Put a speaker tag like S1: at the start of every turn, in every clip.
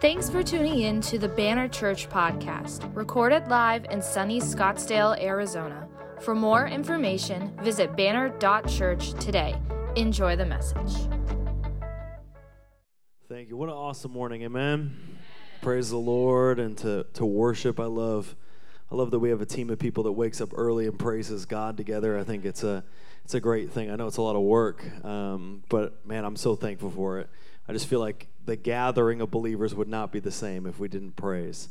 S1: Thanks for tuning in to the Banner Church podcast, recorded live in sunny Scottsdale, Arizona. For more information, visit banner.church today. Enjoy the message.
S2: Thank you. What an awesome morning. Amen. Praise the Lord and to, to worship. I love I love that we have a team of people that wakes up early and praises God together. I think it's a it's a great thing. I know it's a lot of work, um, but man, I'm so thankful for it. I just feel like the gathering of believers would not be the same if we didn't praise.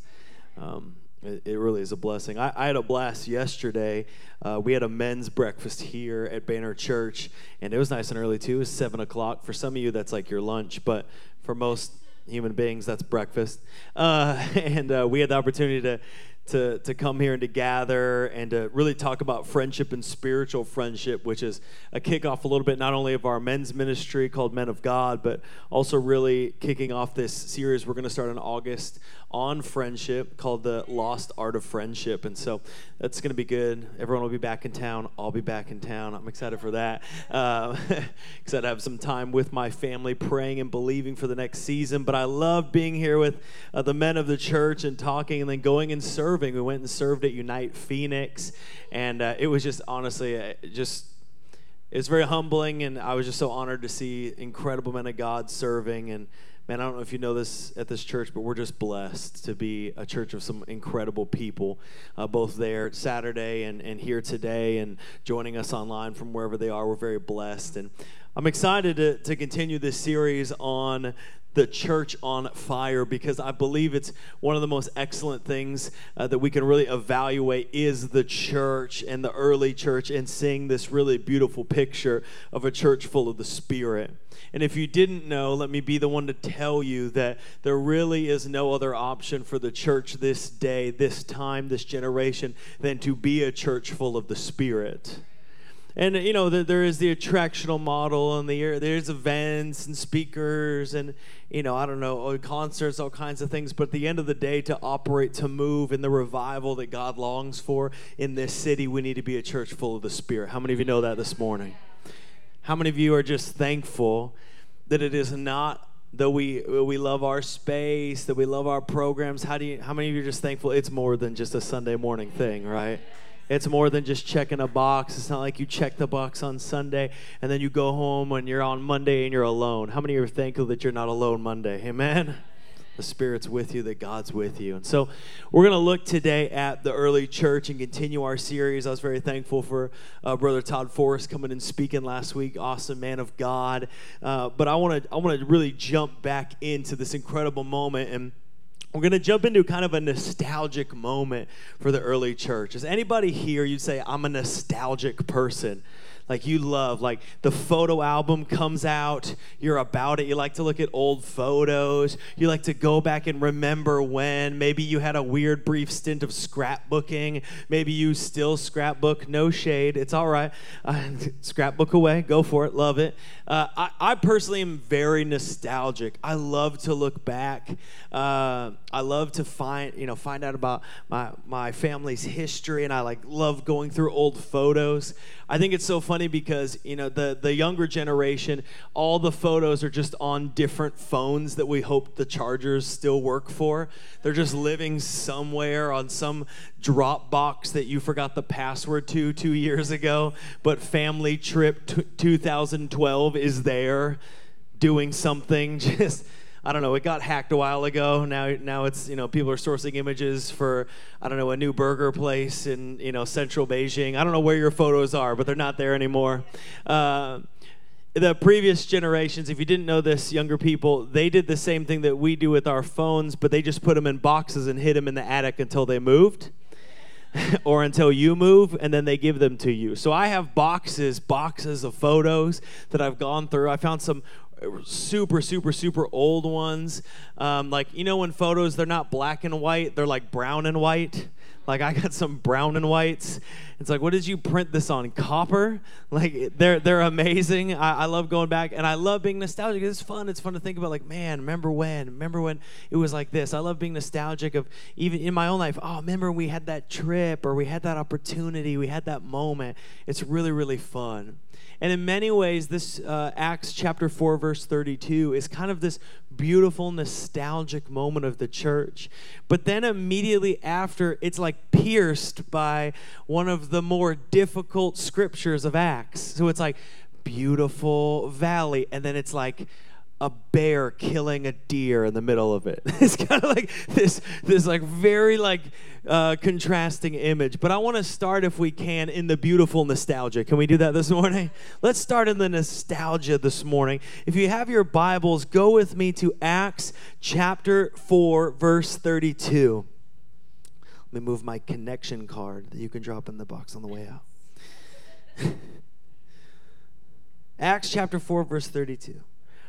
S2: Um, it, it, really is a blessing. I, I had a blast yesterday. Uh, we had a men's breakfast here at Banner Church, and it was nice and early too. It was seven o'clock. For some of you, that's like your lunch, but for most human beings, that's breakfast. Uh, and uh, we had the opportunity to to, to come here and to gather and to really talk about friendship and spiritual friendship, which is a kickoff a little bit not only of our men's ministry called Men of God, but also really kicking off this series. We're going to start in August on friendship called The Lost Art of Friendship. And so that's going to be good. Everyone will be back in town. I'll be back in town. I'm excited for that. Uh, excited to have some time with my family praying and believing for the next season. But I love being here with uh, the men of the church and talking and then going and serving. We went and served at Unite Phoenix. And uh, it was just honestly, uh, just it's very humbling and i was just so honored to see incredible men of god serving and man, I don't know if you know this at this church, but we're just blessed to be a church of some incredible people, uh, both there Saturday and, and here today and joining us online from wherever they are. We're very blessed. And I'm excited to, to continue this series on the church on fire because I believe it's one of the most excellent things uh, that we can really evaluate is the church and the early church and seeing this really beautiful picture of a church full of the Spirit. And if you didn't know, let me be the one to tell you that there really is no other option for the church this day, this time, this generation than to be a church full of the Spirit. And you know, there is the attractional model, and the there's events and speakers, and you know, I don't know, concerts, all kinds of things. But at the end of the day, to operate, to move in the revival that God longs for in this city, we need to be a church full of the Spirit. How many of you know that this morning? How many of you are just thankful that it is not that we we love our space, that we love our programs? How do you how many of you are just thankful it's more than just a Sunday morning thing, right? It's more than just checking a box. It's not like you check the box on Sunday and then you go home and you're on Monday and you're alone. How many are thankful that you're not alone Monday? Amen the Spirit's with you, that God's with you. And so we're going to look today at the early church and continue our series. I was very thankful for uh, Brother Todd Forrest coming and speaking last week. Awesome man of God. Uh, but I want to I want to really jump back into this incredible moment and we're going to jump into kind of a nostalgic moment for the early church. Is anybody here, you'd say, I'm a nostalgic person? Like you love. Like the photo album comes out, you're about it. You like to look at old photos. You like to go back and remember when. Maybe you had a weird brief stint of scrapbooking. Maybe you still scrapbook. No shade. It's all right. Uh, scrapbook away. Go for it. Love it. Uh, I, I, personally am very nostalgic. I love to look back. Uh, I love to find, you know, find out about my, my family's history, and I like love going through old photos. I think it's so funny because you know the the younger generation, all the photos are just on different phones that we hope the chargers still work for. They're just living somewhere on some Dropbox that you forgot the password to two years ago, but Family Trip t- 2012 is there doing something. Just I don't know, it got hacked a while ago. Now, now it's you know people are sourcing images for I don't know a new burger place in you know central Beijing. I don't know where your photos are, but they're not there anymore. Uh, the previous generations, if you didn't know this, younger people, they did the same thing that we do with our phones, but they just put them in boxes and hid them in the attic until they moved. or until you move and then they give them to you. So I have boxes, boxes of photos that I've gone through. I found some super super super old ones. Um, like you know when photos they're not black and white they're like brown and white? Like i got some brown and whites. It's like what did you print this on? Copper? Like they're they're amazing. I, I love going back and i love being nostalgic. It's fun. It's fun to think about like man remember when? Remember when it was like this? I love being nostalgic of even in my own life. Oh remember we had that trip or we had that opportunity we had that moment. It's really really fun and in many ways, this uh, Acts chapter 4, verse 32 is kind of this beautiful, nostalgic moment of the church. But then immediately after, it's like pierced by one of the more difficult scriptures of Acts. So it's like, beautiful valley. And then it's like, a bear killing a deer in the middle of it. it's kind of like this, this like very like uh, contrasting image. But I want to start, if we can, in the beautiful nostalgia. Can we do that this morning? Let's start in the nostalgia this morning. If you have your Bibles, go with me to Acts chapter four, verse thirty-two. Let me move my connection card that you can drop in the box on the way out. Acts chapter 4, verse 32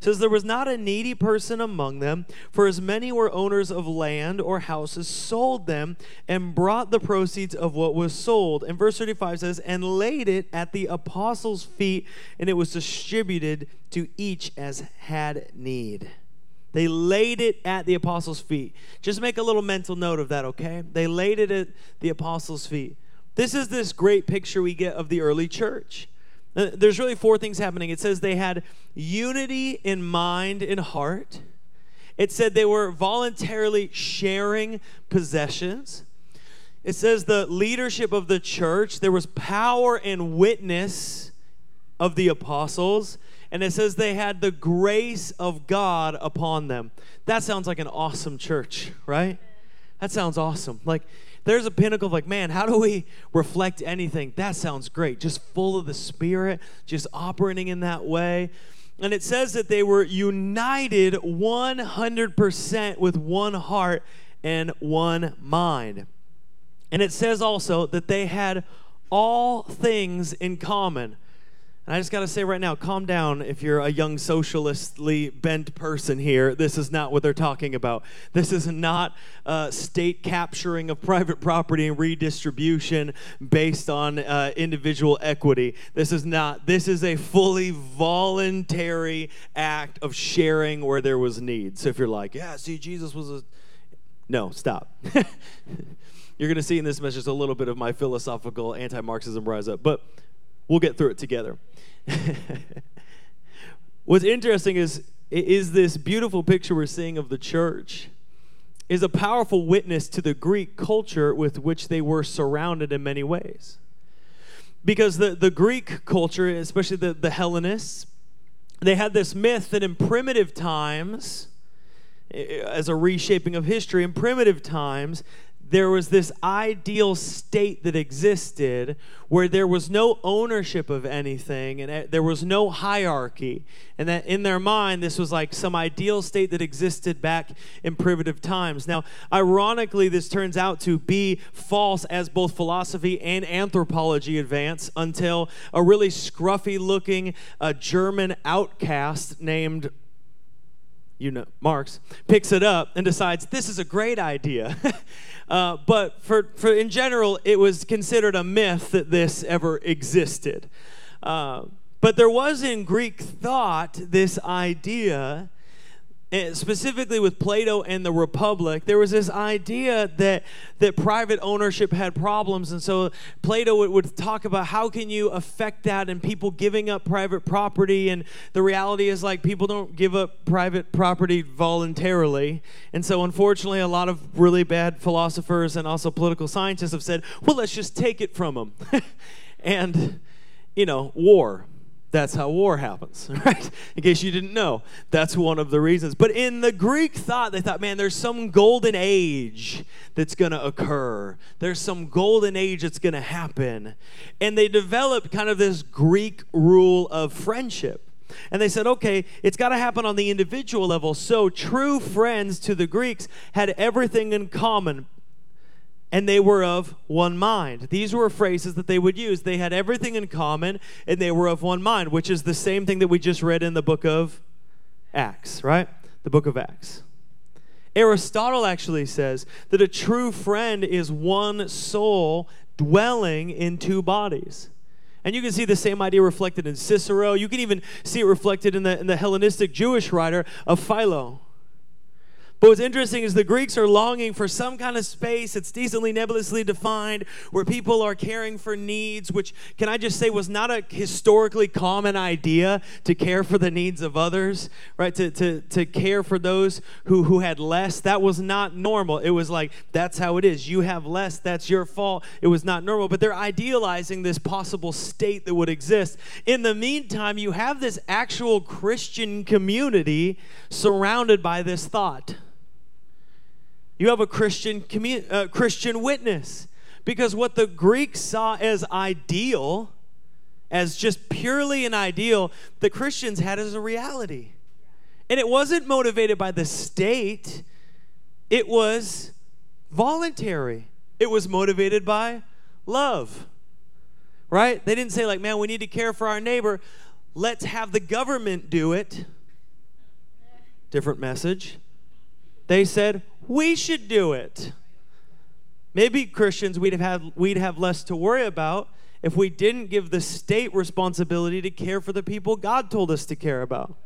S2: says there was not a needy person among them, for as many were owners of land or houses, sold them and brought the proceeds of what was sold. And verse 35 says, and laid it at the apostles' feet, and it was distributed to each as had need. They laid it at the apostles' feet. Just make a little mental note of that, okay? They laid it at the apostles' feet. This is this great picture we get of the early church. Uh, there's really four things happening. It says they had unity in mind and heart. It said they were voluntarily sharing possessions. It says the leadership of the church, there was power and witness of the apostles. And it says they had the grace of God upon them. That sounds like an awesome church, right? That sounds awesome. Like, there's a pinnacle of like, man, how do we reflect anything? That sounds great. Just full of the Spirit, just operating in that way. And it says that they were united 100% with one heart and one mind. And it says also that they had all things in common. And I just got to say right now, calm down if you're a young socialistly bent person here. This is not what they're talking about. This is not uh, state capturing of private property and redistribution based on uh, individual equity. This is not. This is a fully voluntary act of sharing where there was need. So if you're like, yeah, see, Jesus was a. No, stop. you're going to see in this message a little bit of my philosophical anti Marxism rise up. But We'll get through it together. What's interesting is is this beautiful picture we're seeing of the church is a powerful witness to the Greek culture with which they were surrounded in many ways. Because the, the Greek culture, especially the, the Hellenists, they had this myth that in primitive times, as a reshaping of history, in primitive times, there was this ideal state that existed where there was no ownership of anything and there was no hierarchy. And that in their mind, this was like some ideal state that existed back in primitive times. Now, ironically, this turns out to be false as both philosophy and anthropology advance until a really scruffy looking uh, German outcast named you know, Marx, picks it up and decides this is a great idea. uh, but for, for in general, it was considered a myth that this ever existed. Uh, but there was in Greek thought this idea specifically with Plato and the Republic, there was this idea that that private ownership had problems, and so Plato would, would, talk about how can you affect that and people giving up private property, and the reality is like people don't give up private property voluntarily, and so unfortunately, a lot of really bad philosophers and also political scientists have said, well, let's just take it from them, and you know, war that's how war happens, right? In case you didn't know, that's one of the reasons. But in the Greek thought, they thought, man, there's some golden age that's going to occur. There's some golden age that's going to happen. And they developed kind of this Greek rule of friendship. And they said, okay, it's got to happen on the individual level. So true friends to the Greeks had everything in common and they were of one mind. These were phrases that they would use. They had everything in common and they were of one mind, which is the same thing that we just read in the book of Acts, right? The book of Acts. Aristotle actually says that a true friend is one soul dwelling in two bodies. And you can see the same idea reflected in Cicero. You can even see it reflected in the, in the Hellenistic Jewish writer of Philo. But what's interesting is the Greeks are longing for some kind of space that's decently nebulously defined where people are caring for needs, which, can I just say, was not a historically common idea to care for the needs of others, right? To, to, to care for those who, who had less. That was not normal. It was like, that's how it is. You have less, that's your fault. It was not normal. But they're idealizing this possible state that would exist. In the meantime, you have this actual Christian community surrounded by this thought. You have a Christian commun- uh, Christian witness because what the Greeks saw as ideal, as just purely an ideal, the Christians had as a reality. And it wasn't motivated by the state, it was voluntary. It was motivated by love. Right? They didn't say, like, man, we need to care for our neighbor. Let's have the government do it. Different message. They said, we should do it. Maybe Christians we'd have had we'd have less to worry about if we didn't give the state responsibility to care for the people God told us to care about.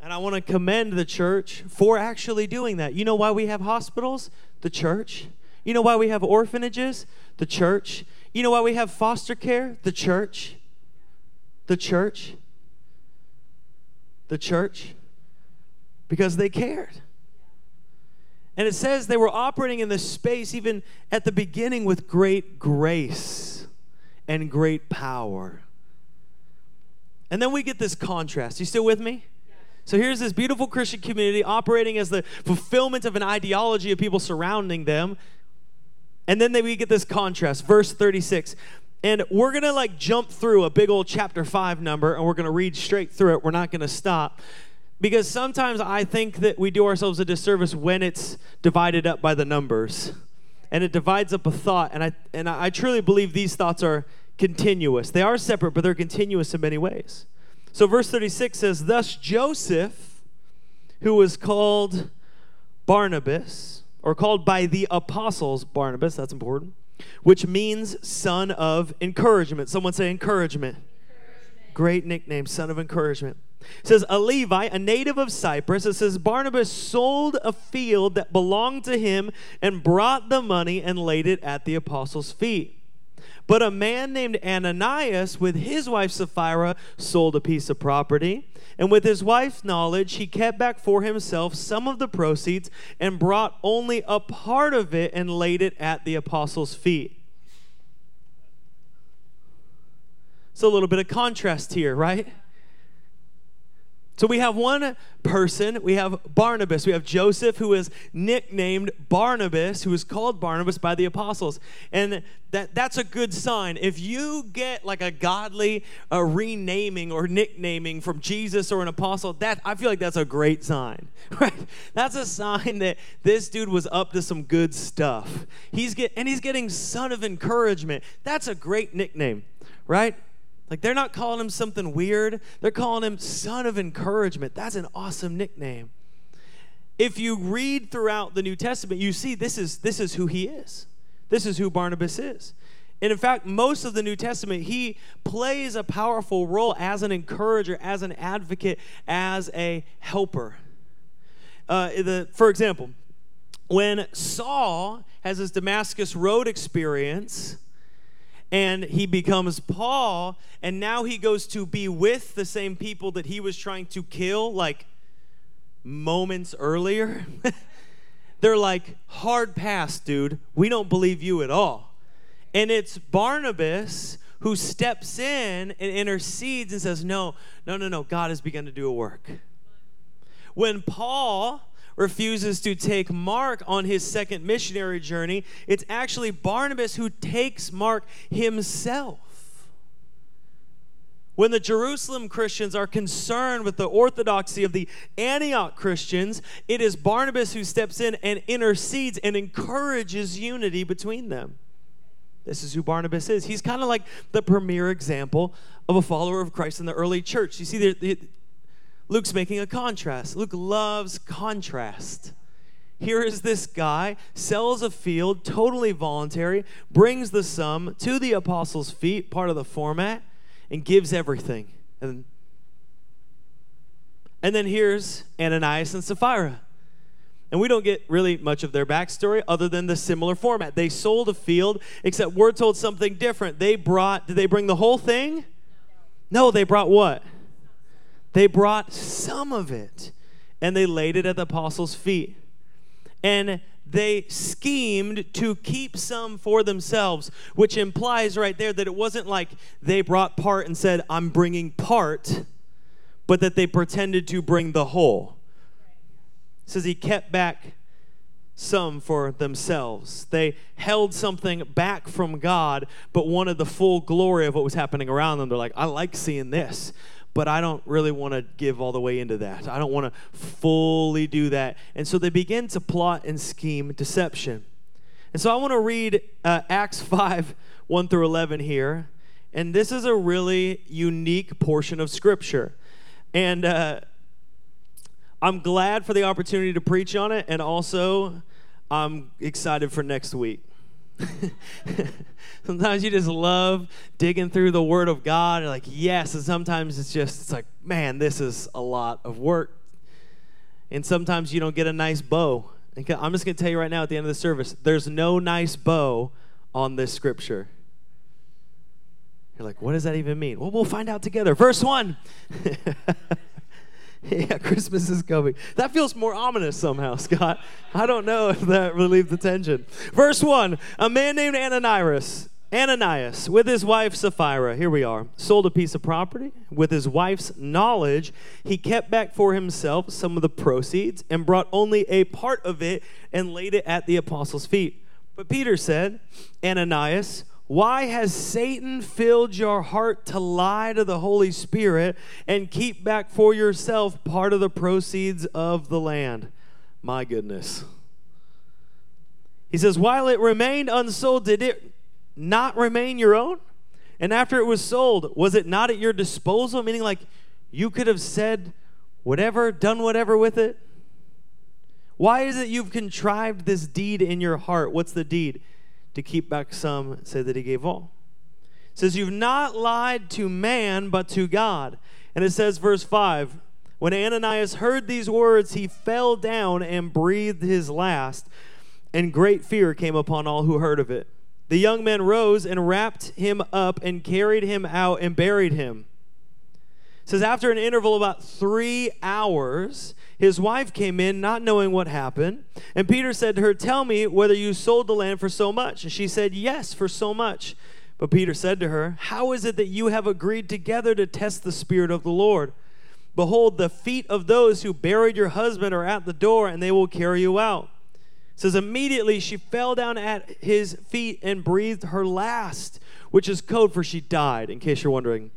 S2: And I want to commend the church for actually doing that. You know why we have hospitals? The church. You know why we have orphanages? The church. You know why we have foster care? The church. The church. The church. Because they cared. And it says they were operating in this space even at the beginning with great grace and great power. And then we get this contrast. You still with me? So here's this beautiful Christian community operating as the fulfillment of an ideology of people surrounding them. And then they, we get this contrast. Verse 36. And we're going to like jump through a big old chapter 5 number and we're going to read straight through it. We're not going to stop because sometimes I think that we do ourselves a disservice when it's divided up by the numbers. And it divides up a thought. And I, and I truly believe these thoughts are continuous. They are separate, but they're continuous in many ways. So, verse 36 says, Thus Joseph, who was called Barnabas, or called by the apostles Barnabas, that's important, which means son of encouragement. Someone say encouragement. encouragement. Great nickname, son of encouragement. It says, A Levi, a native of Cyprus, it says, Barnabas sold a field that belonged to him and brought the money and laid it at the apostles' feet. But a man named Ananias, with his wife Sapphira, sold a piece of property. And with his wife's knowledge, he kept back for himself some of the proceeds and brought only a part of it and laid it at the apostles' feet. So, a little bit of contrast here, right? So we have one person, we have Barnabas, we have Joseph, who is nicknamed Barnabas, who is called Barnabas by the apostles. And that, that's a good sign. If you get like a godly a renaming or nicknaming from Jesus or an apostle, that I feel like that's a great sign, right? That's a sign that this dude was up to some good stuff. He's get and he's getting son of encouragement. That's a great nickname, right? Like they're not calling him something weird. They're calling him son of encouragement. That's an awesome nickname. If you read throughout the New Testament, you see this is this is who he is. This is who Barnabas is. And in fact, most of the New Testament, he plays a powerful role as an encourager, as an advocate, as a helper. Uh, the, for example, when Saul has his Damascus Road experience, and he becomes Paul, and now he goes to be with the same people that he was trying to kill like moments earlier. They're like, hard pass, dude. We don't believe you at all. And it's Barnabas who steps in and intercedes and says, No, no, no, no, God has begun to do a work. When Paul refuses to take Mark on his second missionary journey, it's actually Barnabas who takes Mark himself. When the Jerusalem Christians are concerned with the orthodoxy of the Antioch Christians, it is Barnabas who steps in and intercedes and encourages unity between them. This is who Barnabas is. He's kind of like the premier example of a follower of Christ in the early church. You see, the, Luke's making a contrast. Luke loves contrast. here is this guy, sells a field, totally voluntary, brings the sum to the apostles' feet, part of the format, and gives everything. And, and then here's Ananias and Sapphira. And we don't get really much of their backstory other than the similar format. They sold a field, except we're told something different. They brought, did they bring the whole thing? No, they brought what? They brought some of it and they laid it at the apostles' feet and they schemed to keep some for themselves, which implies right there that it wasn't like they brought part and said, I'm bringing part, but that they pretended to bring the whole. It says he kept back some for themselves. They held something back from God, but wanted the full glory of what was happening around them. They're like, I like seeing this but I don't really want to give all the way into that. I don't want to fully do that. And so they begin to plot and scheme deception. And so I want to read uh, Acts 5 1 through 11 here. And this is a really unique portion of Scripture. And uh, I'm glad for the opportunity to preach on it. And also, I'm excited for next week. sometimes you just love digging through the Word of God. Like, yes. And sometimes it's just, it's like, man, this is a lot of work. And sometimes you don't get a nice bow. And I'm just going to tell you right now at the end of the service there's no nice bow on this scripture. You're like, what does that even mean? Well, we'll find out together. Verse 1. yeah, Christmas is coming. That feels more ominous somehow, Scott. I don't know if that relieved the tension. Verse 1 A man named Ananias, Ananias, with his wife Sapphira, here we are, sold a piece of property. With his wife's knowledge, he kept back for himself some of the proceeds and brought only a part of it and laid it at the apostles' feet. But Peter said, Ananias, why has Satan filled your heart to lie to the Holy Spirit and keep back for yourself part of the proceeds of the land? My goodness. He says, While it remained unsold, did it not remain your own? And after it was sold, was it not at your disposal? Meaning, like, you could have said whatever, done whatever with it? Why is it you've contrived this deed in your heart? What's the deed? To keep back some, say that he gave all. It says, You've not lied to man, but to God. And it says, verse 5 When Ananias heard these words, he fell down and breathed his last, and great fear came upon all who heard of it. The young men rose and wrapped him up and carried him out and buried him. It says, After an interval of about three hours, his wife came in, not knowing what happened. And Peter said to her, Tell me whether you sold the land for so much. And she said, Yes, for so much. But Peter said to her, How is it that you have agreed together to test the Spirit of the Lord? Behold, the feet of those who buried your husband are at the door, and they will carry you out. It says, Immediately she fell down at his feet and breathed her last, which is code for she died, in case you're wondering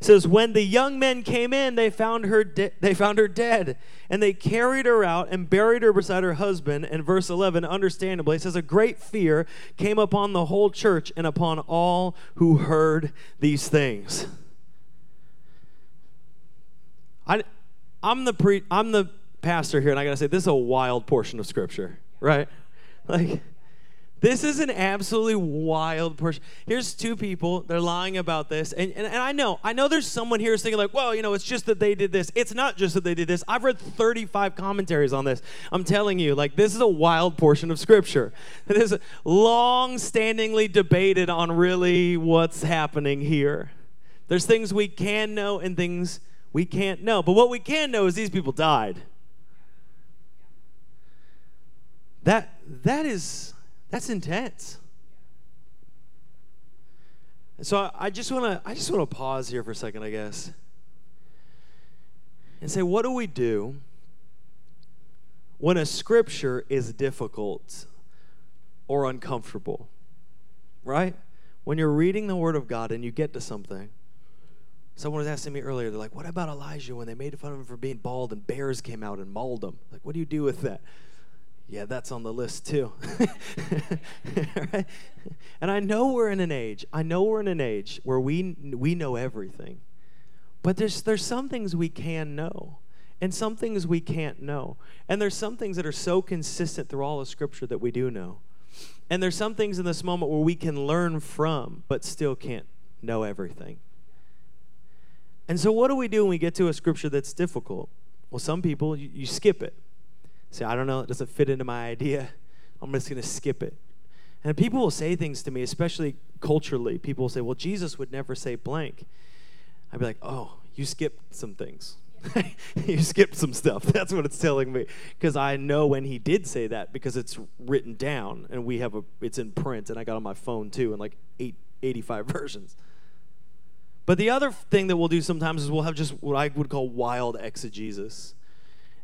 S2: says when the young men came in they found her de- they found her dead and they carried her out and buried her beside her husband. And verse 11 understandably it says a great fear came upon the whole church and upon all who heard these things. I, I'm the pre I'm the pastor here and I got to say this is a wild portion of scripture right? Like this is an absolutely wild person. Here's two people. They're lying about this. And, and, and I know, I know there's someone here thinking, like, well, you know, it's just that they did this. It's not just that they did this. I've read 35 commentaries on this. I'm telling you, like, this is a wild portion of Scripture. It is long standingly debated on really what's happening here. There's things we can know and things we can't know. But what we can know is these people died. That that is that's intense. so I just want to I just want to pause here for a second, I guess. And say what do we do when a scripture is difficult or uncomfortable? Right? When you're reading the word of God and you get to something Someone was asking me earlier, they're like, what about Elijah when they made fun of him for being bald and bears came out and mauled him? Like, what do you do with that? Yeah, that's on the list too. right? And I know we're in an age. I know we're in an age where we we know everything. But there's there's some things we can know. and some things we can't know. And there's some things that are so consistent through all of Scripture that we do know. And there's some things in this moment where we can learn from, but still can't know everything. And so, what do we do when we get to a scripture that's difficult? Well, some people, you, you skip it. Say, I don't know, it doesn't fit into my idea. I'm just going to skip it. And people will say things to me, especially culturally. People will say, well, Jesus would never say blank. I'd be like, oh, you skipped some things. you skipped some stuff. That's what it's telling me. Because I know when he did say that because it's written down and we have a, it's in print and I got on my phone too in like eight, 85 versions. But the other thing that we'll do sometimes is we'll have just what I would call wild exegesis.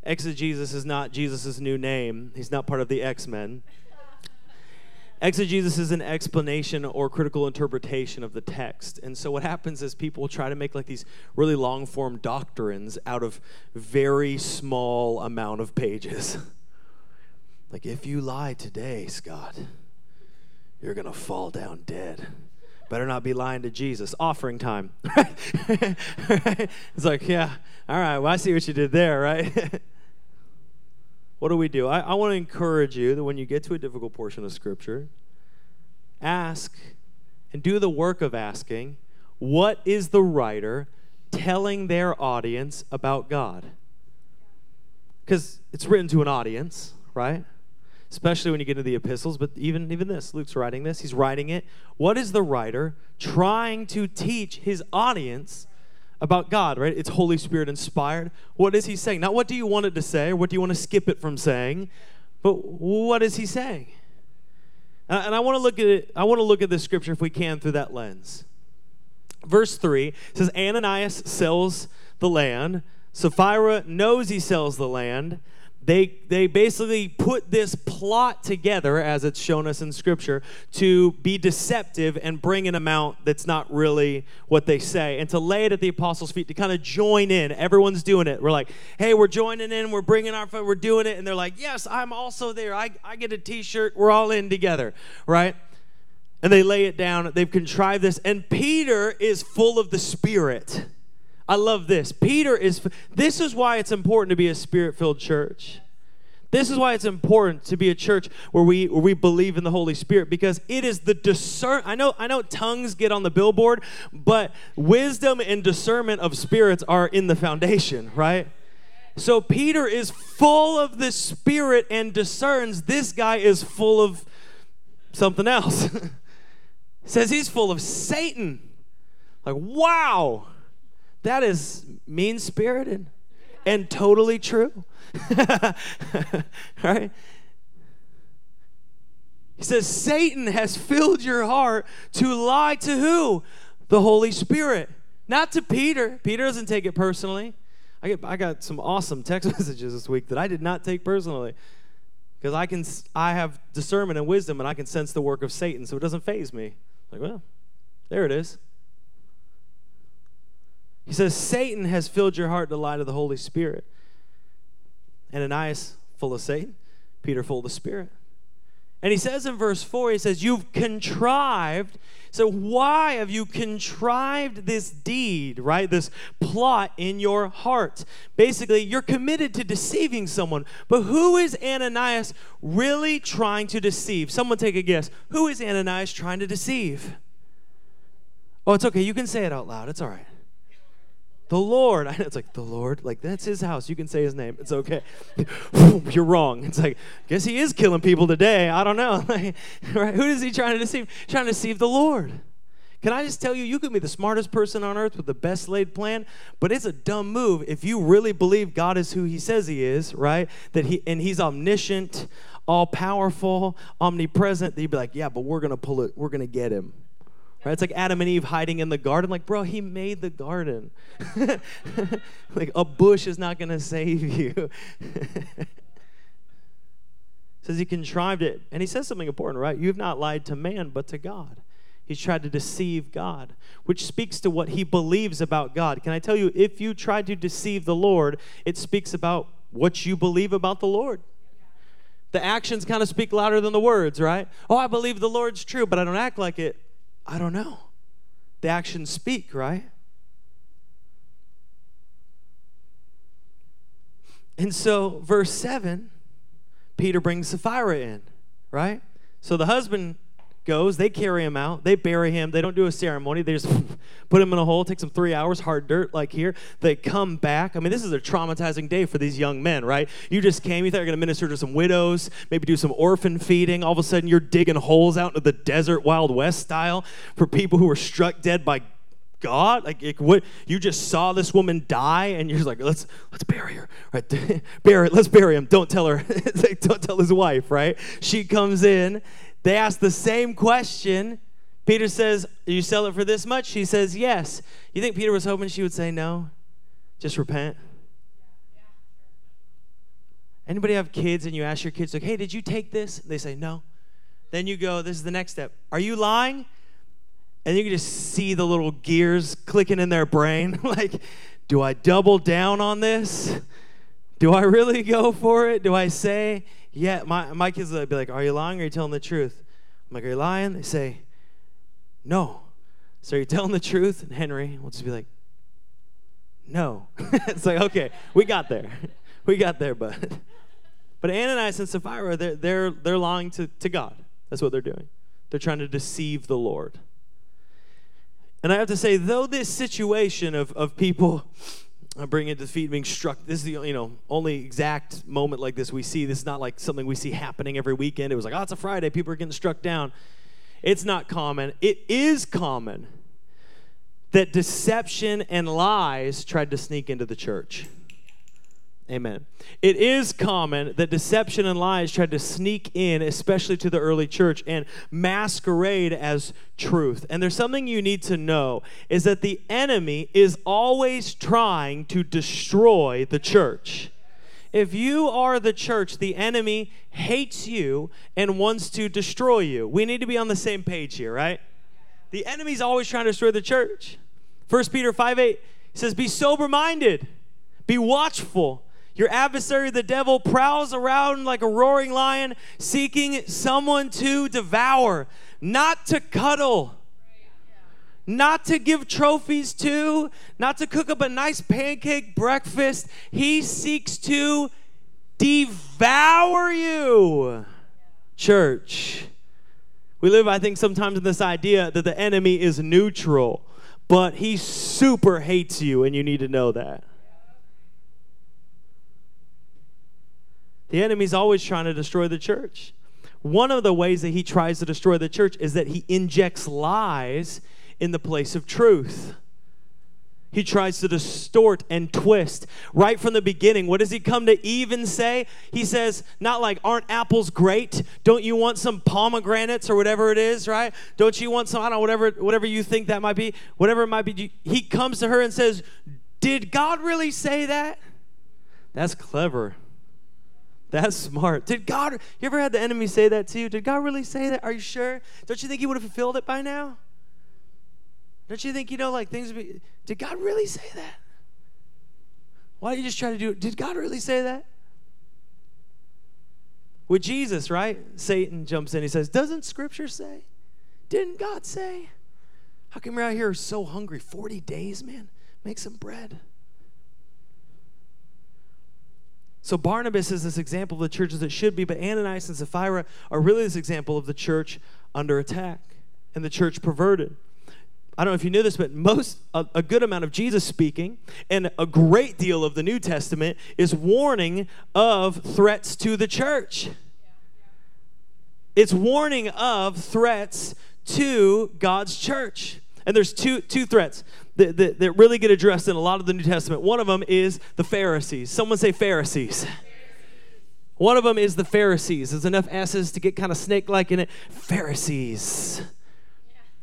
S2: Exegesis is not Jesus' new name, he's not part of the X Men. Exegesis is an explanation or critical interpretation of the text. And so what happens is people try to make like these really long form doctrines out of very small amount of pages. like if you lie today, Scott, you're going to fall down dead. Better not be lying to Jesus. Offering time. it's like, yeah, all right, well, I see what you did there, right? What do we do? I, I want to encourage you that when you get to a difficult portion of Scripture, ask and do the work of asking what is the writer telling their audience about God? Because it's written to an audience, right? especially when you get into the epistles, but even, even this, Luke's writing this, he's writing it. What is the writer trying to teach his audience about God, right? It's Holy Spirit inspired. What is he saying? Not what do you want it to say, or what do you want to skip it from saying, but what is he saying? And I want to look at it, I want to look at this scripture if we can through that lens. Verse 3 says Ananias sells the land. Sapphira knows he sells the land they they basically put this plot together as it's shown us in scripture to be deceptive and bring an amount that's not really what they say and to lay it at the apostles feet to kind of join in. Everyone's doing it. We're like hey we're joining in we're bringing our we're doing it and they're like yes i'm also there. I, I get a t-shirt. We're all in together. Right? And they lay it down. They've contrived this. And peter is full of the spirit I love this. Peter is, this is why it's important to be a spirit filled church. This is why it's important to be a church where we where we believe in the Holy Spirit because it is the discern. I know I know tongues get on the billboard, but wisdom and discernment of spirits are in the foundation, right? So Peter is full of the Spirit and discerns. This guy is full of something else. Says he's full of Satan. Like wow. That is mean spirited and totally true. right? He says, Satan has filled your heart to lie to who? The Holy Spirit. Not to Peter. Peter doesn't take it personally. I, get, I got some awesome text messages this week that I did not take personally. Because I can I have discernment and wisdom and I can sense the work of Satan, so it doesn't faze me. Like, well, there it is. He says, Satan has filled your heart to lie to the Holy Spirit. Ananias, full of Satan, Peter, full of the Spirit. And he says in verse 4, he says, You've contrived. So, why have you contrived this deed, right? This plot in your heart? Basically, you're committed to deceiving someone. But who is Ananias really trying to deceive? Someone take a guess. Who is Ananias trying to deceive? Oh, it's okay. You can say it out loud. It's all right. The Lord. It's like the Lord. Like that's his house. You can say his name. It's okay. You're wrong. It's like, guess he is killing people today. I don't know. right? Who is he trying to deceive? Trying to deceive the Lord. Can I just tell you, you could be the smartest person on earth with the best laid plan, but it's a dumb move if you really believe God is who he says he is, right? That he and he's omniscient, all powerful, omnipresent, that you'd be like, yeah, but we're gonna pull it, we're gonna get him. Right? It's like Adam and Eve hiding in the garden. Like, bro, he made the garden. like, a bush is not going to save you. says he contrived it. And he says something important, right? You have not lied to man, but to God. He's tried to deceive God, which speaks to what he believes about God. Can I tell you, if you try to deceive the Lord, it speaks about what you believe about the Lord. The actions kind of speak louder than the words, right? Oh, I believe the Lord's true, but I don't act like it. I don't know. The actions speak, right? And so, verse 7, Peter brings Sapphira in, right? So the husband goes, they carry him out, they bury him, they don't do a ceremony, they just put him in a hole, takes them three hours, hard dirt like here. They come back. I mean, this is a traumatizing day for these young men, right? You just came, you thought you were gonna minister to some widows, maybe do some orphan feeding. All of a sudden, you're digging holes out into the desert, Wild West style, for people who were struck dead by God? Like, it, what, you just saw this woman die, and you're like, let's let's bury her, right? bury, let's bury him. Don't tell her. Don't tell his wife, right? She comes in. They ask the same question. Peter says, "You sell it for this much?" She says, "Yes." You think Peter was hoping she would say no? Just repent. Anybody have kids and you ask your kids like, "Hey, did you take this?" They say no. Then you go, "This is the next step. Are you lying?" and you can just see the little gears clicking in their brain like do i double down on this do i really go for it do i say yeah my, my kids will be like are you lying? Or are you telling the truth? I'm like are you lying? They say no. So are you telling the truth? And henry will just be like no. It's like okay we got there. We got there but but ananias and sapphira they're, they're, they're lying to, to god. That's what they're doing. They're trying to deceive the lord. And I have to say, though this situation of, of people Uh, bringing to feet being struck, this is the you know only exact moment like this we see. This is not like something we see happening every weekend. It was like, oh, it's a Friday, people are getting struck down. It's not common. It is common that deception and lies tried to sneak into the church. Amen. It is common that deception and lies tried to sneak in, especially to the early church, and masquerade as truth. And there's something you need to know is that the enemy is always trying to destroy the church. If you are the church, the enemy hates you and wants to destroy you. We need to be on the same page here, right? The enemy's always trying to destroy the church. 1 Peter 5 8 says, Be sober minded, be watchful. Your adversary, the devil, prowls around like a roaring lion, seeking someone to devour, not to cuddle, not to give trophies to, not to cook up a nice pancake breakfast. He seeks to devour you. Church. We live, I think, sometimes in this idea that the enemy is neutral, but he super hates you, and you need to know that. The enemy's always trying to destroy the church. One of the ways that he tries to destroy the church is that he injects lies in the place of truth. He tries to distort and twist right from the beginning. What does he come to even say? He says, not like, aren't apples great? Don't you want some pomegranates or whatever it is, right? Don't you want some, I don't know, whatever, whatever you think that might be, whatever it might be. He comes to her and says, Did God really say that? That's clever. That's smart. Did God, you ever had the enemy say that to you? Did God really say that? Are you sure? Don't you think he would have fulfilled it by now? Don't you think, you know, like things be, did God really say that? Why don't you just try to do it? Did God really say that? With Jesus, right? Satan jumps in. He says, Doesn't Scripture say? Didn't God say? How come you're out here so hungry? 40 days, man? Make some bread. So Barnabas is this example of the church as it should be, but Ananias and Sapphira are really this example of the church under attack and the church perverted. I don't know if you knew this, but most a, a, good amount of Jesus speaking and a great deal of the New Testament is warning of threats to the church. It's warning of threats to God's church. And there's two, two threats that, that, that really get addressed in a lot of the New Testament. One of them is the Pharisees. Someone say Pharisees. One of them is the Pharisees. There's enough S's to get kind of snake like in it. Pharisees.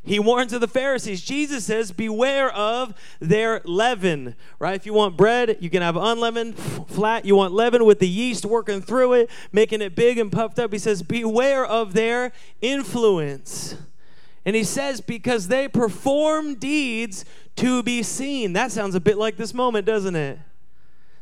S2: He warns of the Pharisees. Jesus says, Beware of their leaven, right? If you want bread, you can have unleavened, flat. You want leaven with the yeast working through it, making it big and puffed up. He says, Beware of their influence. And he says, because they perform deeds to be seen. That sounds a bit like this moment, doesn't it?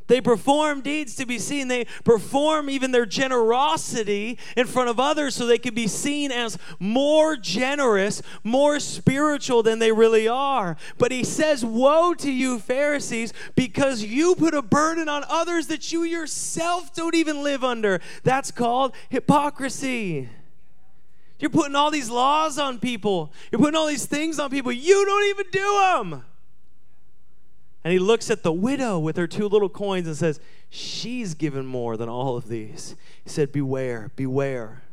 S2: They perform deeds to be seen. They perform even their generosity in front of others so they can be seen as more generous, more spiritual than they really are. But he says, Woe to you, Pharisees, because you put a burden on others that you yourself don't even live under. That's called hypocrisy. You're putting all these laws on people. You're putting all these things on people. You don't even do them. And he looks at the widow with her two little coins and says, She's given more than all of these. He said, Beware, beware.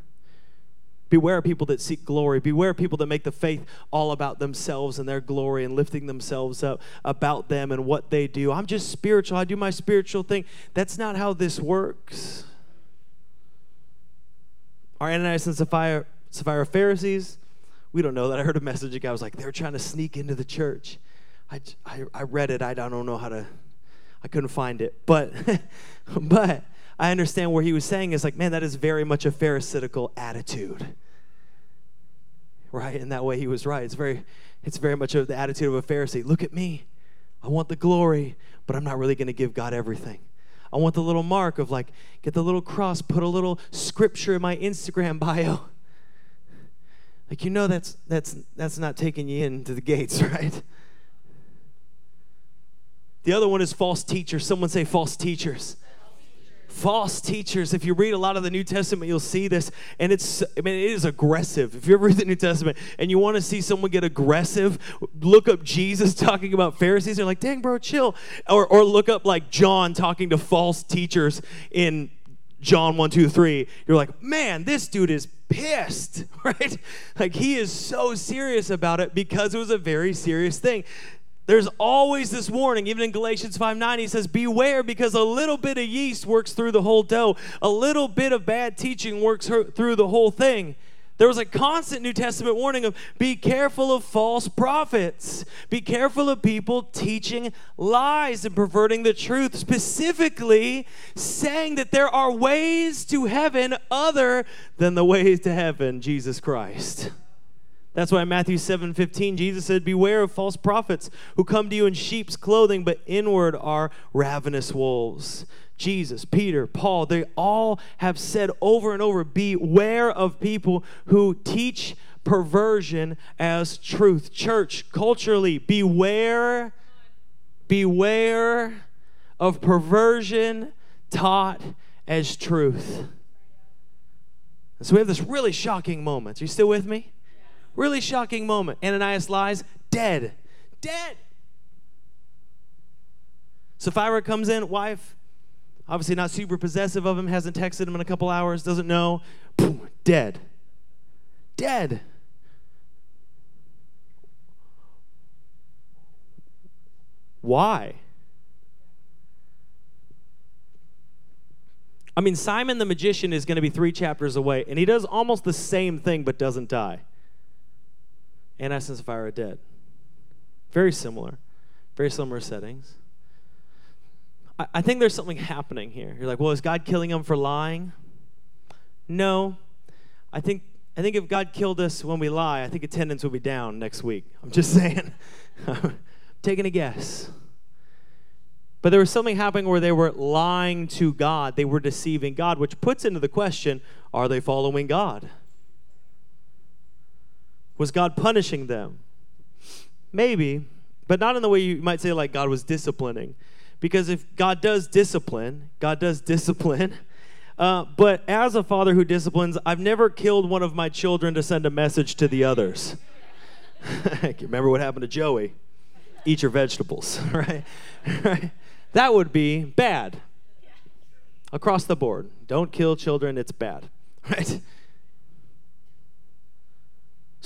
S2: Beware people that seek glory. Beware people that make the faith all about themselves and their glory and lifting themselves up about them and what they do. I'm just spiritual. I do my spiritual thing. That's not how this works. Are Ananias and Sapphira, Sapphira Pharisees? We don't know that. I heard a message. A guy was like, they're trying to sneak into the church. I, I, I read it. I don't know how to, I couldn't find it. But, but I understand where he was saying is like, man, that is very much a pharisaical attitude. Right? In that way, he was right. It's very, it's very much of the attitude of a Pharisee. Look at me. I want the glory, but I'm not really going to give God everything. I want the little mark of like, get the little cross, put a little scripture in my Instagram bio. Like you know that's that's that's not taking you into the gates, right? The other one is false teachers. Someone say false teachers. False teachers. If you read a lot of the New Testament, you'll see this, and it's, I mean, it is aggressive. If you ever read the New Testament and you want to see someone get aggressive, look up Jesus talking about Pharisees. They're like, dang, bro, chill. Or, or look up like John talking to false teachers in John 1, 2, 3. You're like, man, this dude is pissed, right? Like he is so serious about it because it was a very serious thing. There's always this warning, even in Galatians 5 9, he says, Beware because a little bit of yeast works through the whole dough. A little bit of bad teaching works through the whole thing. There was a constant New Testament warning of be careful of false prophets. Be careful of people teaching lies and perverting the truth, specifically saying that there are ways to heaven other than the ways to heaven, Jesus Christ. That's why in Matthew 7 15, Jesus said, Beware of false prophets who come to you in sheep's clothing, but inward are ravenous wolves. Jesus, Peter, Paul, they all have said over and over beware of people who teach perversion as truth. Church, culturally, beware, beware of perversion taught as truth. so we have this really shocking moment. Are you still with me? Really shocking moment. Ananias lies, dead. Dead. Sapphira comes in, wife, obviously not super possessive of him, hasn't texted him in a couple hours, doesn't know. Boom, dead. Dead. Why? I mean, Simon the magician is going to be three chapters away, and he does almost the same thing but doesn't die. Ananias and Sapphira are dead. Very similar, very similar settings. I, think there's something happening here. You're like, well, is God killing them for lying? No. I think I think if God killed us when we lie, I think attendance will be down next week. I'm just saying. I'm taking a guess. But there was something happening where they were lying to God. They were deceiving God, which puts into the question are they following God? Was God punishing them? Maybe, but not in the way you might say, like God was disciplining. Because if God does discipline, God does discipline. Uh, but as a father who disciplines, I've never killed one of my children to send a message to the others. Remember what happened to Joey? Eat your vegetables, right? right? That would be bad. Across the board. Don't kill children, it's bad, right?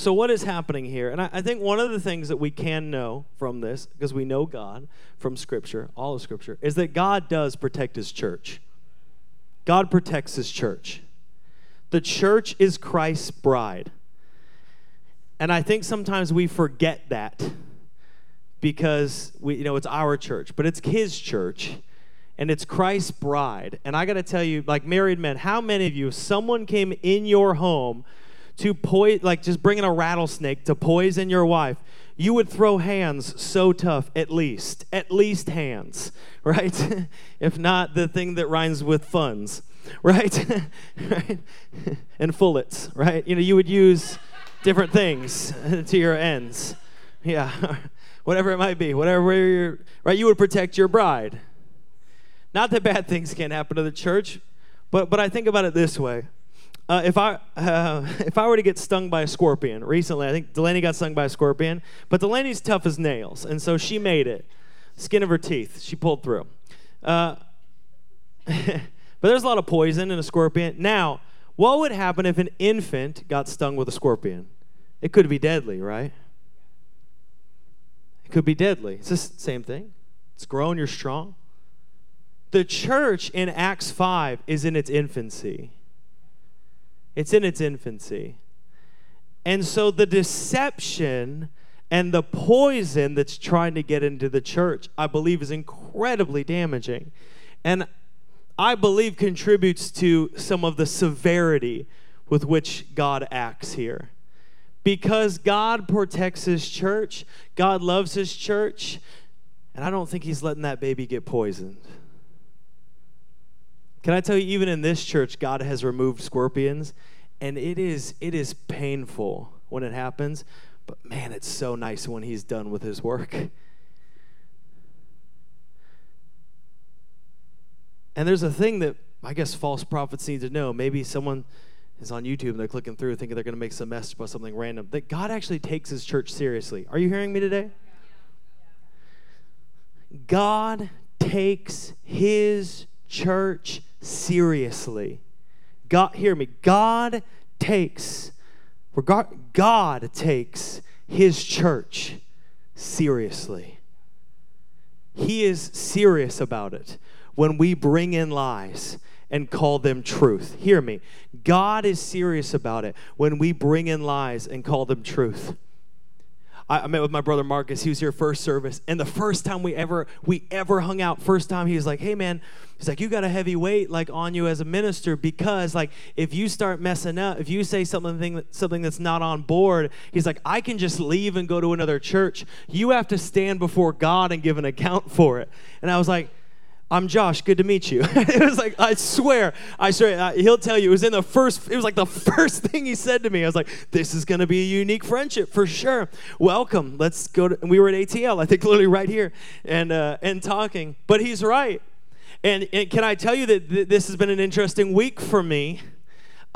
S2: So, what is happening here? And I, I, think one of the things that we can know from this, because we know God from Scripture, all of Scripture, is that God does protect His church. God protects His church. The church is Christ's bride. And I think sometimes we forget that because we, you know, it's our church, but it's His church and it's Christ's bride. And I got to tell you, like married men, how many of you, if someone came in your home, to poison, like just bringing a rattlesnake to poison your wife, you would throw hands so tough, at least, at least hands, right? if not the thing that rhymes with funds, right? right? and fullets, right? You know, you would use different things to your ends. Yeah, whatever it might be, whatever you're, right? You would protect your bride. Not that bad things can't happen to the church, but, but I think about it this way. Uh, if I uh, if I were to get stung by a scorpion recently, I think Delaney got stung by a scorpion, but Delaney's tough as nails, and so she made it. Skin of her teeth, she pulled through. Uh, but there's a lot of poison in a scorpion. Now, what would happen if an infant got stung with a scorpion? It could be deadly, right? It could be deadly. It's the same thing. It's grown, you're strong. The church in Acts 5 is in its infancy. It's in its infancy. And so the deception and the poison that's trying to get into the church, I believe, is incredibly damaging. And I believe contributes to some of the severity with which God acts here. Because God protects his church, God loves his church, and I don't think he's letting that baby get poisoned. Can I tell you, even in this church, God has removed scorpions, and it is it is painful when it happens. But man, it's so nice when He's done with His work. And there's a thing that I guess false prophets need to know. Maybe someone is on YouTube and they're clicking through thinking they're going to make some mess about something random. That God actually takes His church seriously. Are you hearing me today? God takes His church seriously. God, hear me. God takes, regard, God takes his church seriously. He is serious about it when we bring in lies and call them truth. Hear me. God is serious about it when we bring in lies and call them truth. I, I met with my brother Marcus. He was here first service, and the first time we ever we ever hung out, first time he was like, "Hey man," he's like, "You got a heavy weight like on you as a minister because like if you start messing up, if you say something something that's not on board, he's like, I can just leave and go to another church. You have to stand before God and give an account for it." And I was like I'm Josh. Good to meet you. it was like, I swear, I swear, uh, he'll tell you, it was in the first, it was like the first thing he said to me. I was like, this is going to be a unique friendship for sure. Welcome. Let's go to, and we were at ATL, I think literally right here, and, uh, and talking. But he's right. And, and can I tell you that th- this has been an interesting week for me?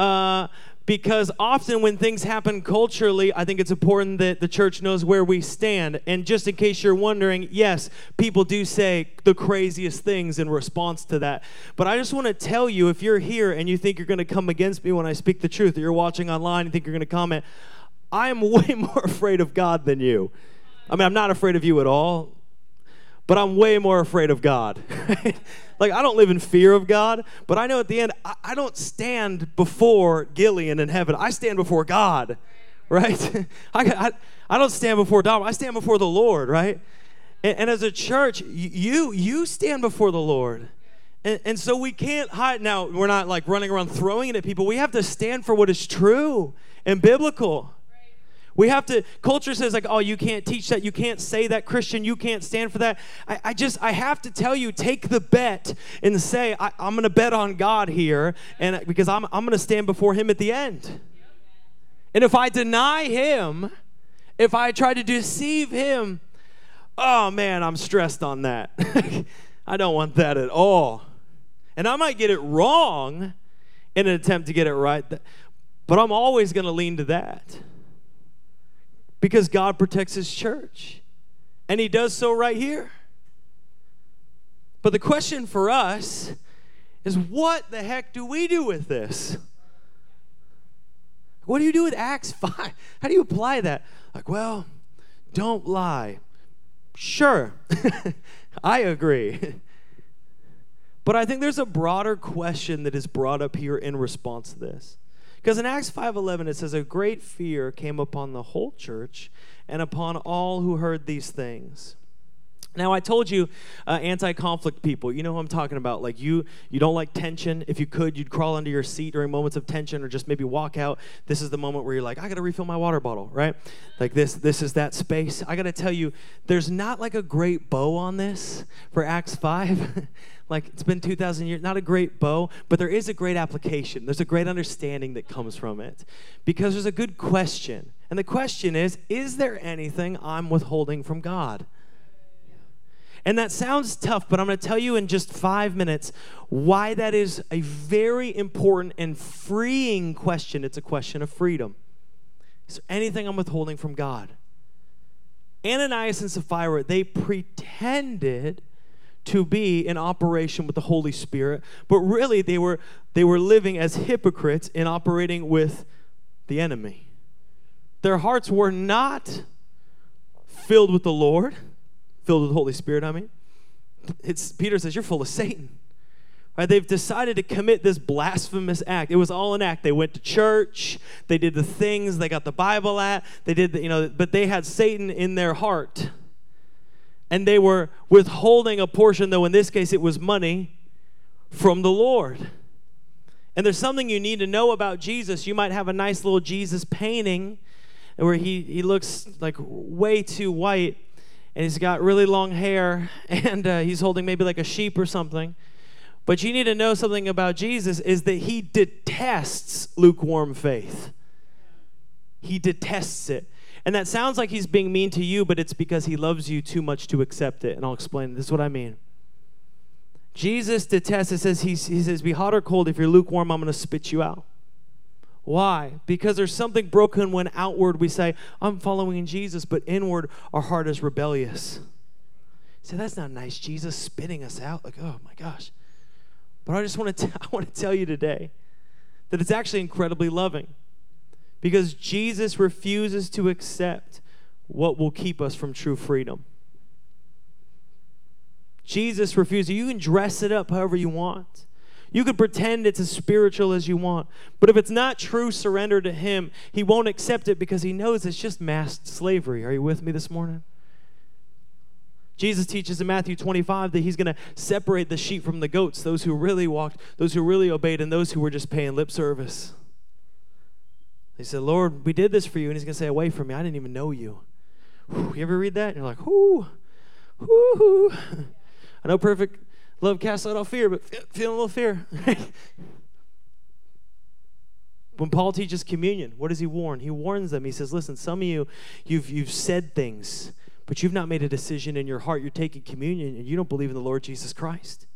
S2: Uh, because often when things happen culturally, I think it's important that the church knows where we stand. And just in case you're wondering, yes, people do say the craziest things in response to that. But I just want to tell you if you're here and you think you're going to come against me when I speak the truth, or you're watching online and think you're going to comment, I am way more afraid of God than you. I mean, I'm not afraid of you at all, but I'm way more afraid of God. Like, I don't live in fear of God, but I know at the end, I, I don't stand before Gillian in heaven. I stand before God, right? I, I, I don't stand before Dom. I stand before the Lord, right? And, and as a church, you, you stand before the Lord. And, and, so we can't hide. Now, we're not like running around throwing it at people. We have to stand for what is true and biblical. We have to, culture says, like, oh, you can't teach that. You can't say that. Christian, you can't stand for that. I, I just, I have to tell you, take the bet and say, I, am going to bet on God here, and because I'm, I'm going to stand before Him at the end. And if I deny Him, if I try to deceive Him, oh man, I'm stressed on that. I don't want that at all. And I might get it wrong in an attempt to get it right, but I'm always going to lean to that because God protects his church. And he does so right here. But the question for us is what the heck do we do with this? What do you do with Acts 5? How do you apply that? Like, well, don't lie. Sure, I agree. but I think there's a broader question that is brought up here in response to this. Because in Acts 5:11 it says a great fear came upon the whole church and upon all who heard these things. Now I told you, uh, anti-conflict people. You know who I'm talking about. Like you, you don't like tension. If you could, you'd crawl under your seat during moments of tension, or just maybe walk out. This is the moment where you're like, I got to refill my water bottle, right? Like this, this is that space. I got to tell you, there's not like a great bow on this for Acts five. like it's been 2,000 years. Not a great bow, but there is a great application. There's a great understanding that comes from it, because there's a good question, and the question is, is there anything I'm withholding from God? And that sounds tough, but I'm going to tell you in just five minutes why that is a very important and freeing question. It's a question of freedom. Is there anything I'm withholding from God? Ananias and Sapphira, they pretended to be in operation with the Holy Spirit, but really they were they were living as hypocrites in operating with the enemy. Their hearts were not filled with the Lord filled with the Holy Spirit, I mean. It's Peter says, You're full of Satan. Right? They've decided to commit this blasphemous act. It was all an act. They went to church, they did the things, they got the Bible at, they did the, you know, but they had Satan in their heart. And they were withholding a portion, though in this case it was money, from the Lord. And there's something you need to know about Jesus. You might have a nice little Jesus painting where he, he looks like way too white and he's got really long hair, and uh, he's holding maybe like a sheep or something. But you need to know something about Jesus is that he detests lukewarm faith. He detests it. And that sounds like he's being mean to you, but it's because he loves you too much to accept it. And I'll explain. This is what I mean. Jesus detests it. Says he, he says, "Be hot or cold. If you're lukewarm, I'm going to spit you out." Why? Because there's something broken when outward we say, I'm following Jesus, but inward our heart is rebellious. Say, that's not nice, Jesus spitting us out. Like, oh my gosh. But I just want to, t- I want to tell you today that it's actually incredibly loving because Jesus refuses to accept what will keep us from true freedom. Jesus refuses. You can dress it up however you want. You could pretend it's as spiritual as you want, but if it's not true surrender to Him, He won't accept it because He knows it's just mass slavery. Are you with me this morning? Jesus teaches in Matthew 25 that he's going to separate the sheep from the goats, those who really walked, those who really obeyed, and those who were just paying lip service. He said, Lord, we did this for you. And he's going to say, Away from me. I didn't even know you. Whew, you ever read that? And you're like, Whoo, whoo. I know perfect Love casts out all fear, but feeling a little fear. when Paul teaches communion, what does he warn? He warns them. He says, "Listen, some of you, you've you've said things, but you've not made a decision in your heart. You're taking communion, and you don't believe in the Lord Jesus Christ."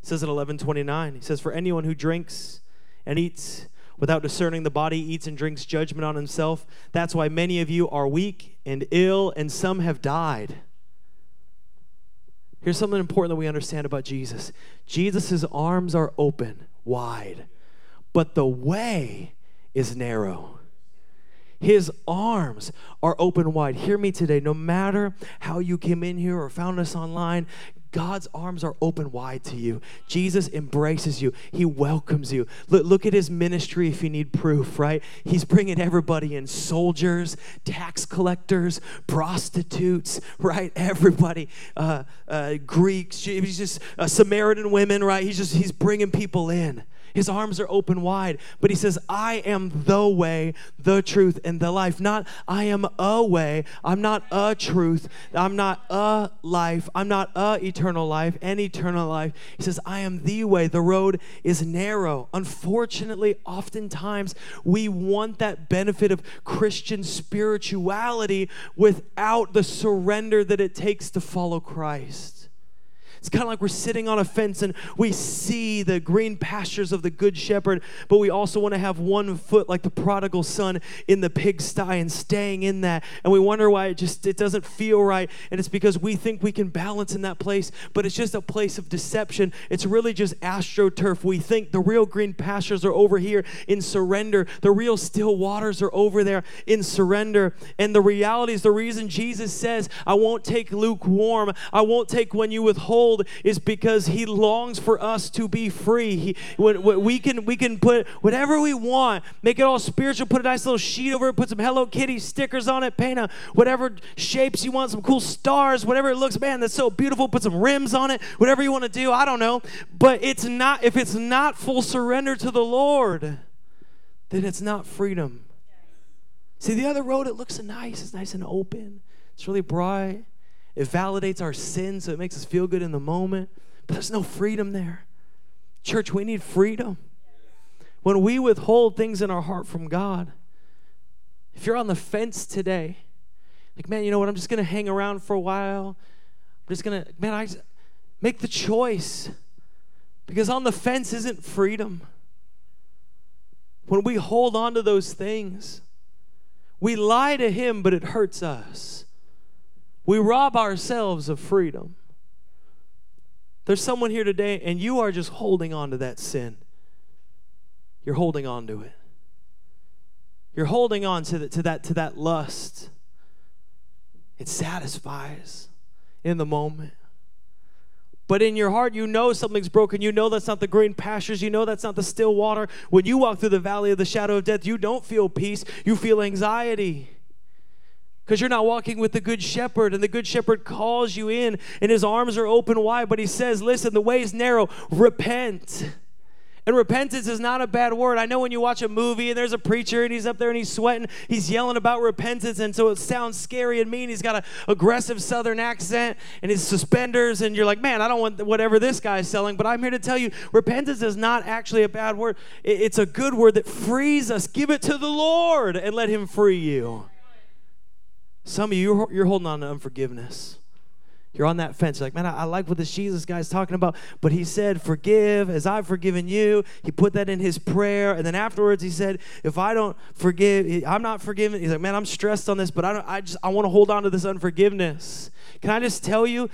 S2: It says in 11:29, he says, "For anyone who drinks and eats." Without discerning the body, eats and drinks judgment on himself. That's why many of you are weak and ill, and some have died. Here's something important that we understand about Jesus Jesus' arms are open, wide, but the way is narrow. His arms are open wide. Hear me today. No matter how you came in here or found us online, God's arms are open wide to you. Jesus embraces you, He welcomes you. Look, look, at His ministry if you need proof, right? He's bringing everybody in soldiers, tax collectors, prostitutes, right? Everybody, uh, uh, Greeks, he's just uh, Samaritan women, right? He's just, He's bringing people in. His arms are open wide, but he says, I am the way, the truth, and the life. Not I am a way. I'm not a truth. I'm not a life. I'm not a eternal life, an eternal life. He says, I am the way. The road is narrow. Unfortunately, oftentimes we want that benefit of Christian spirituality without the surrender that it takes to follow Christ. It's kind of like we're sitting on a fence and we see the green pastures of the good shepherd, but we also want to have one foot like the prodigal son in the pigsty and staying in that. And we wonder why it just it doesn't feel right. And it's because we think we can balance in that place, but it's just a place of deception. It's really just astroturf. We think the real green pastures are over here in surrender. The real still waters are over there in surrender. And the reality is the reason Jesus says, I won't take lukewarm, I won't take when you withhold withhold is because He longs for us to be free. He, when, when we can we can put whatever we want, make it all spiritual, put a nice little sheet over it, put some Hello Kitty stickers on it, paint a whatever shapes you want, some cool stars, whatever it looks, man, that's so beautiful. Put some rims on it, whatever you want to do. I don't know, but it's not if it's not full surrender to the Lord, then it's not freedom. See, the other road, it looks nice. It's nice and open. It's really bright. It validates our sin, so it makes us feel good in the moment. But there's no freedom there. Church, we need freedom. When we withhold things in our heart from God, if you're on the fence today, like, man, you know what? I'm just going to hang around for a while. I'm just going to, man, I make the choice. Because on the fence isn't freedom. When we hold on to those things, we lie to Him, but it hurts us. We rob ourselves of freedom. There's someone here today, and you are just holding on to that sin. You're holding on to it. You're holding on to, the, to, that, to that lust. It satisfies in the moment. But in your heart, you know something's broken. You know that's not the green pastures. You know that's not the still water. When you walk through the valley of the shadow of death, you don't feel peace. You feel anxiety. Because you're not walking with the good shepherd, and the good shepherd calls you in, and his arms are open wide. But he says, Listen, the way is narrow. Repent. And repentance is not a bad word. I know when you watch a movie and there's a preacher and he's up there and he's sweating, he's yelling about repentance, and so it sounds scary and mean. He's got an aggressive southern accent and his suspenders, and you're like, man, I don't want whatever this guy's selling. But I'm here to tell you, repentance is not actually a bad word. It's a good word that frees us. Give it to the Lord and let Him free you. Some of you, you're holding on to unforgiveness. You're on that fence. You're like, man, I, I, like what this Jesus guy's talking about. But he said, forgive as I've forgiven you. He put that in his prayer. And then afterwards, he said, if I don't forgive, I'm not forgiven. He's like, man, I'm stressed on this, but I, don't, I just, I want to hold on to this unforgiveness. Can I just tell you,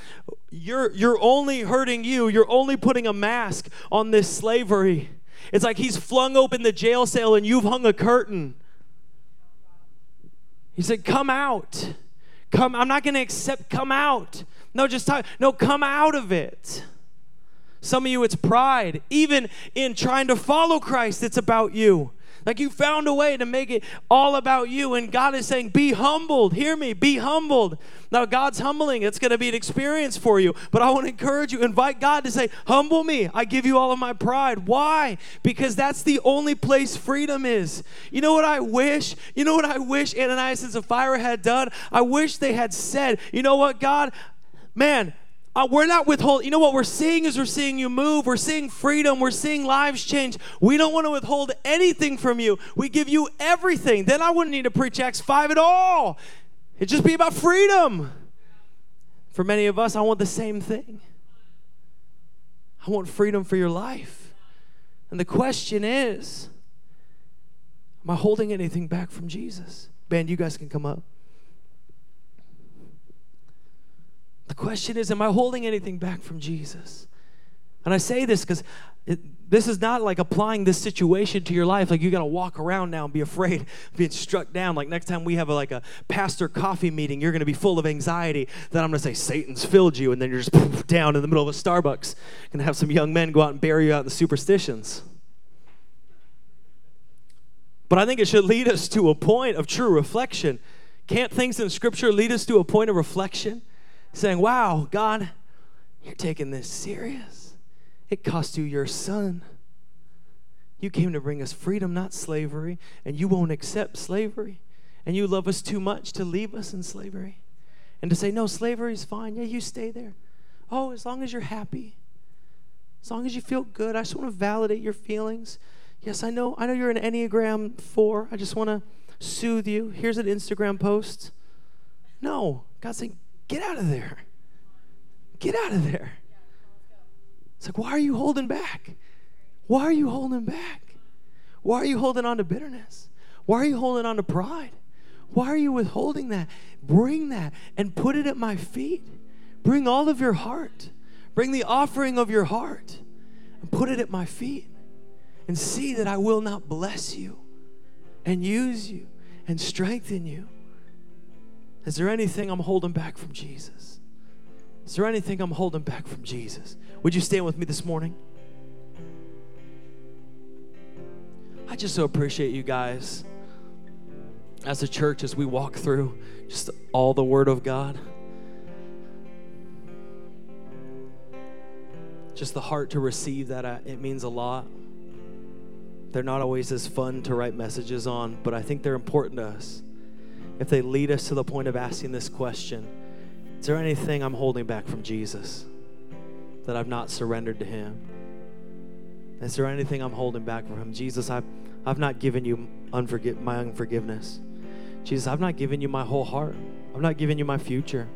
S2: you're, you're only hurting you. You're only putting a mask on this slavery. It's like he's flung open the jail cell and you've hung a curtain. He said, come out. Come, I'm not going to accept, come out. No, just talk. No, come out of it. Some of you, it's pride. Even in trying to follow Christ, it's about you. Like you found a way to make it all about you. And God is saying, Be humbled. Hear me, be humbled. Now, God's humbling. It's going to be an experience for you. But I want to encourage you, invite God to say, Humble me. I give you all of my pride. Why? Because that's the only place freedom is. You know what I wish? You know what I wish Ananias and Sapphira had done? I wish they had said, You know what, God? man, uh, we're not withholding. You know what we're seeing is we're seeing you move. We're seeing freedom. We're seeing lives change. We don't want to withhold anything from you. We give you everything. Then I wouldn't need to preach Acts 5 at all. It'd just be about freedom. For many of us, I want the same thing. I want freedom for your life. And the question is Am I holding anything back from Jesus? Ben, you guys can come up. The question is, am I holding anything back from Jesus? And I say this because this is not like applying this situation to your life. Like you got to walk around now and be afraid of being struck down. Like next time we have a, like a pastor coffee meeting, you're going to be full of anxiety. Then I'm going to say Satan's filled you, and then you're just down in the middle of a Starbucks. Going to have some young men go out and bury you out in the superstitions. But I think it should lead us to a point of true reflection. Can't things in Scripture lead us to a point of reflection? Saying, Wow, God, you're taking this serious. It cost you your son. You came to bring us freedom, not slavery, and you won't accept slavery. And you love us too much to leave us in slavery. And to say, no, slavery is fine. Yeah, you stay there. Oh, as long as you're happy, as long as you feel good. I just want to validate your feelings. Yes, I know. I know you're an Enneagram 4. I just want to soothe you. Here's an Instagram post. No. God's saying, Get out of there. Get out of there. It's like, why are you holding back? Why are you holding back? Why are you holding on to bitterness? Why are you holding on to pride? Why are you withholding that? Bring that and put it at my feet. Bring all of your heart. Bring the offering of your heart and put it at my feet. And see that I will not bless you and use you and strengthen you is there anything I'm holding back from Jesus? Is there anything I'm holding back from Jesus? Would you stand with me this morning? I just so appreciate you guys as a church as we walk through just all the Word of God. Just the heart to receive that, uh, it means a lot. They're not always as fun to write messages on, but I think they're important to us. If they lead us to the point of asking this question Is there anything I'm holding back from Jesus that I've not surrendered to Him? Is there anything I'm holding back from Him? Jesus, I've, I've not given you my unforgiveness. Jesus, I've not given you my whole heart. I've not given you my future.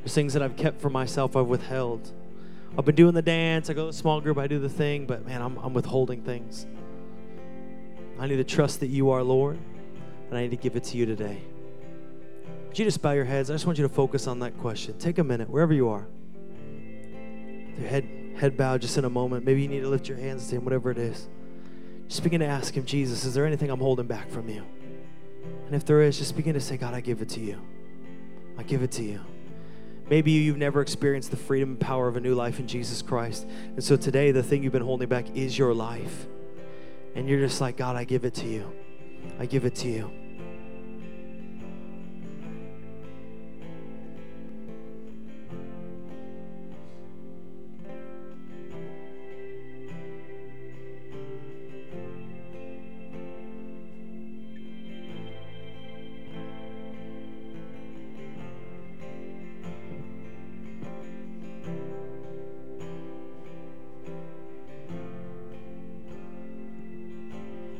S2: There's things that I've kept for myself, I've withheld. I've been doing the dance, I go to small group, I do the thing, but man, I'm, I'm withholding things. I need to trust that you are Lord, and I need to give it to you today. Would you just bow your heads? I just want you to focus on that question. Take a minute, wherever you are. Your head, head bowed just in a moment. Maybe you need to lift your hands to Him, whatever it is. Just begin to ask Him, Jesus, is there anything I'm holding back from you? And if there is, just begin to say, God, I give it to you. I give it to you. Maybe you've never experienced the freedom and power of a new life in Jesus Christ. And so today, the thing you've been holding back is your life. And you're just like, God, I give it to you. I give it to you.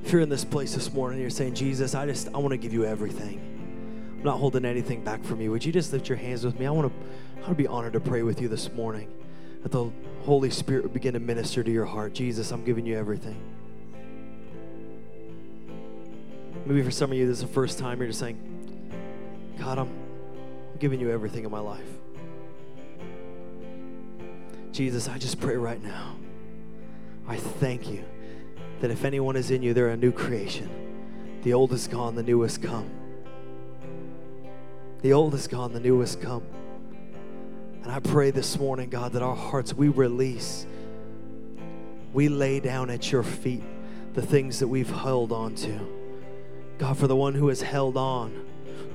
S2: If you're in this place this morning, you're saying, Jesus, I just, I want to give you everything. I'm not holding anything back from you. Would you just lift your hands with me? I want to, I want to be honored to pray with you this morning. That the Holy Spirit would begin to minister to your heart. Jesus, I'm giving you everything. Maybe for some of you, this is the first time you're just saying, God, I'm, I'm giving you everything in my life. Jesus, I just pray right now. I thank you that if anyone is in you, they're a new creation. The old is gone, the new has come. The old is gone, the new has come. And I pray this morning, God, that our hearts we release, we lay down at your feet the things that we've held on to. God, for the one who has held on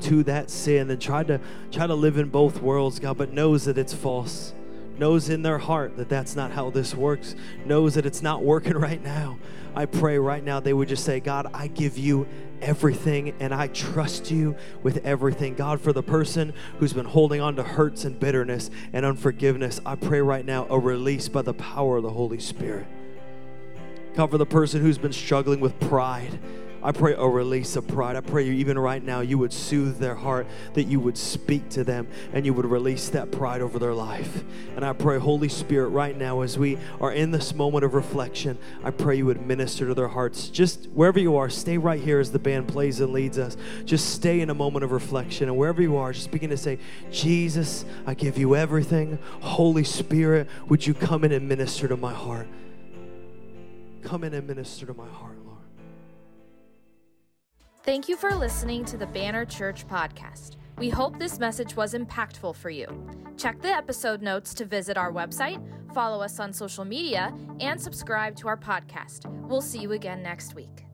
S2: to that sin and tried to try to live in both worlds, God, but knows that it's false knows in their heart that that's not how this works, knows that it's not working right now. I pray right now they would just say, God, I give you everything and I trust you with everything. God, for the person who's been holding on to hurts and bitterness and unforgiveness, I pray right now a release by the power of the Holy Spirit. For the person who's been struggling with pride I pray a release of pride. I pray even right now you would soothe their heart, that you would speak to them, and you would release that pride over their life. And I pray, Holy Spirit, right now as we are in this moment of reflection, I pray you would minister to their hearts. Just wherever you are, stay right here as the band plays and leads us. Just stay in a moment of reflection. And wherever you are, just begin to say, Jesus, I give you everything. Holy Spirit, would you come in and minister to my heart? Come in and minister to my heart.
S1: Thank you for listening to the Banner Church podcast. We hope this message was impactful for you. Check the episode notes to visit our website, follow us on social media, and subscribe to our podcast. We'll see you again next week.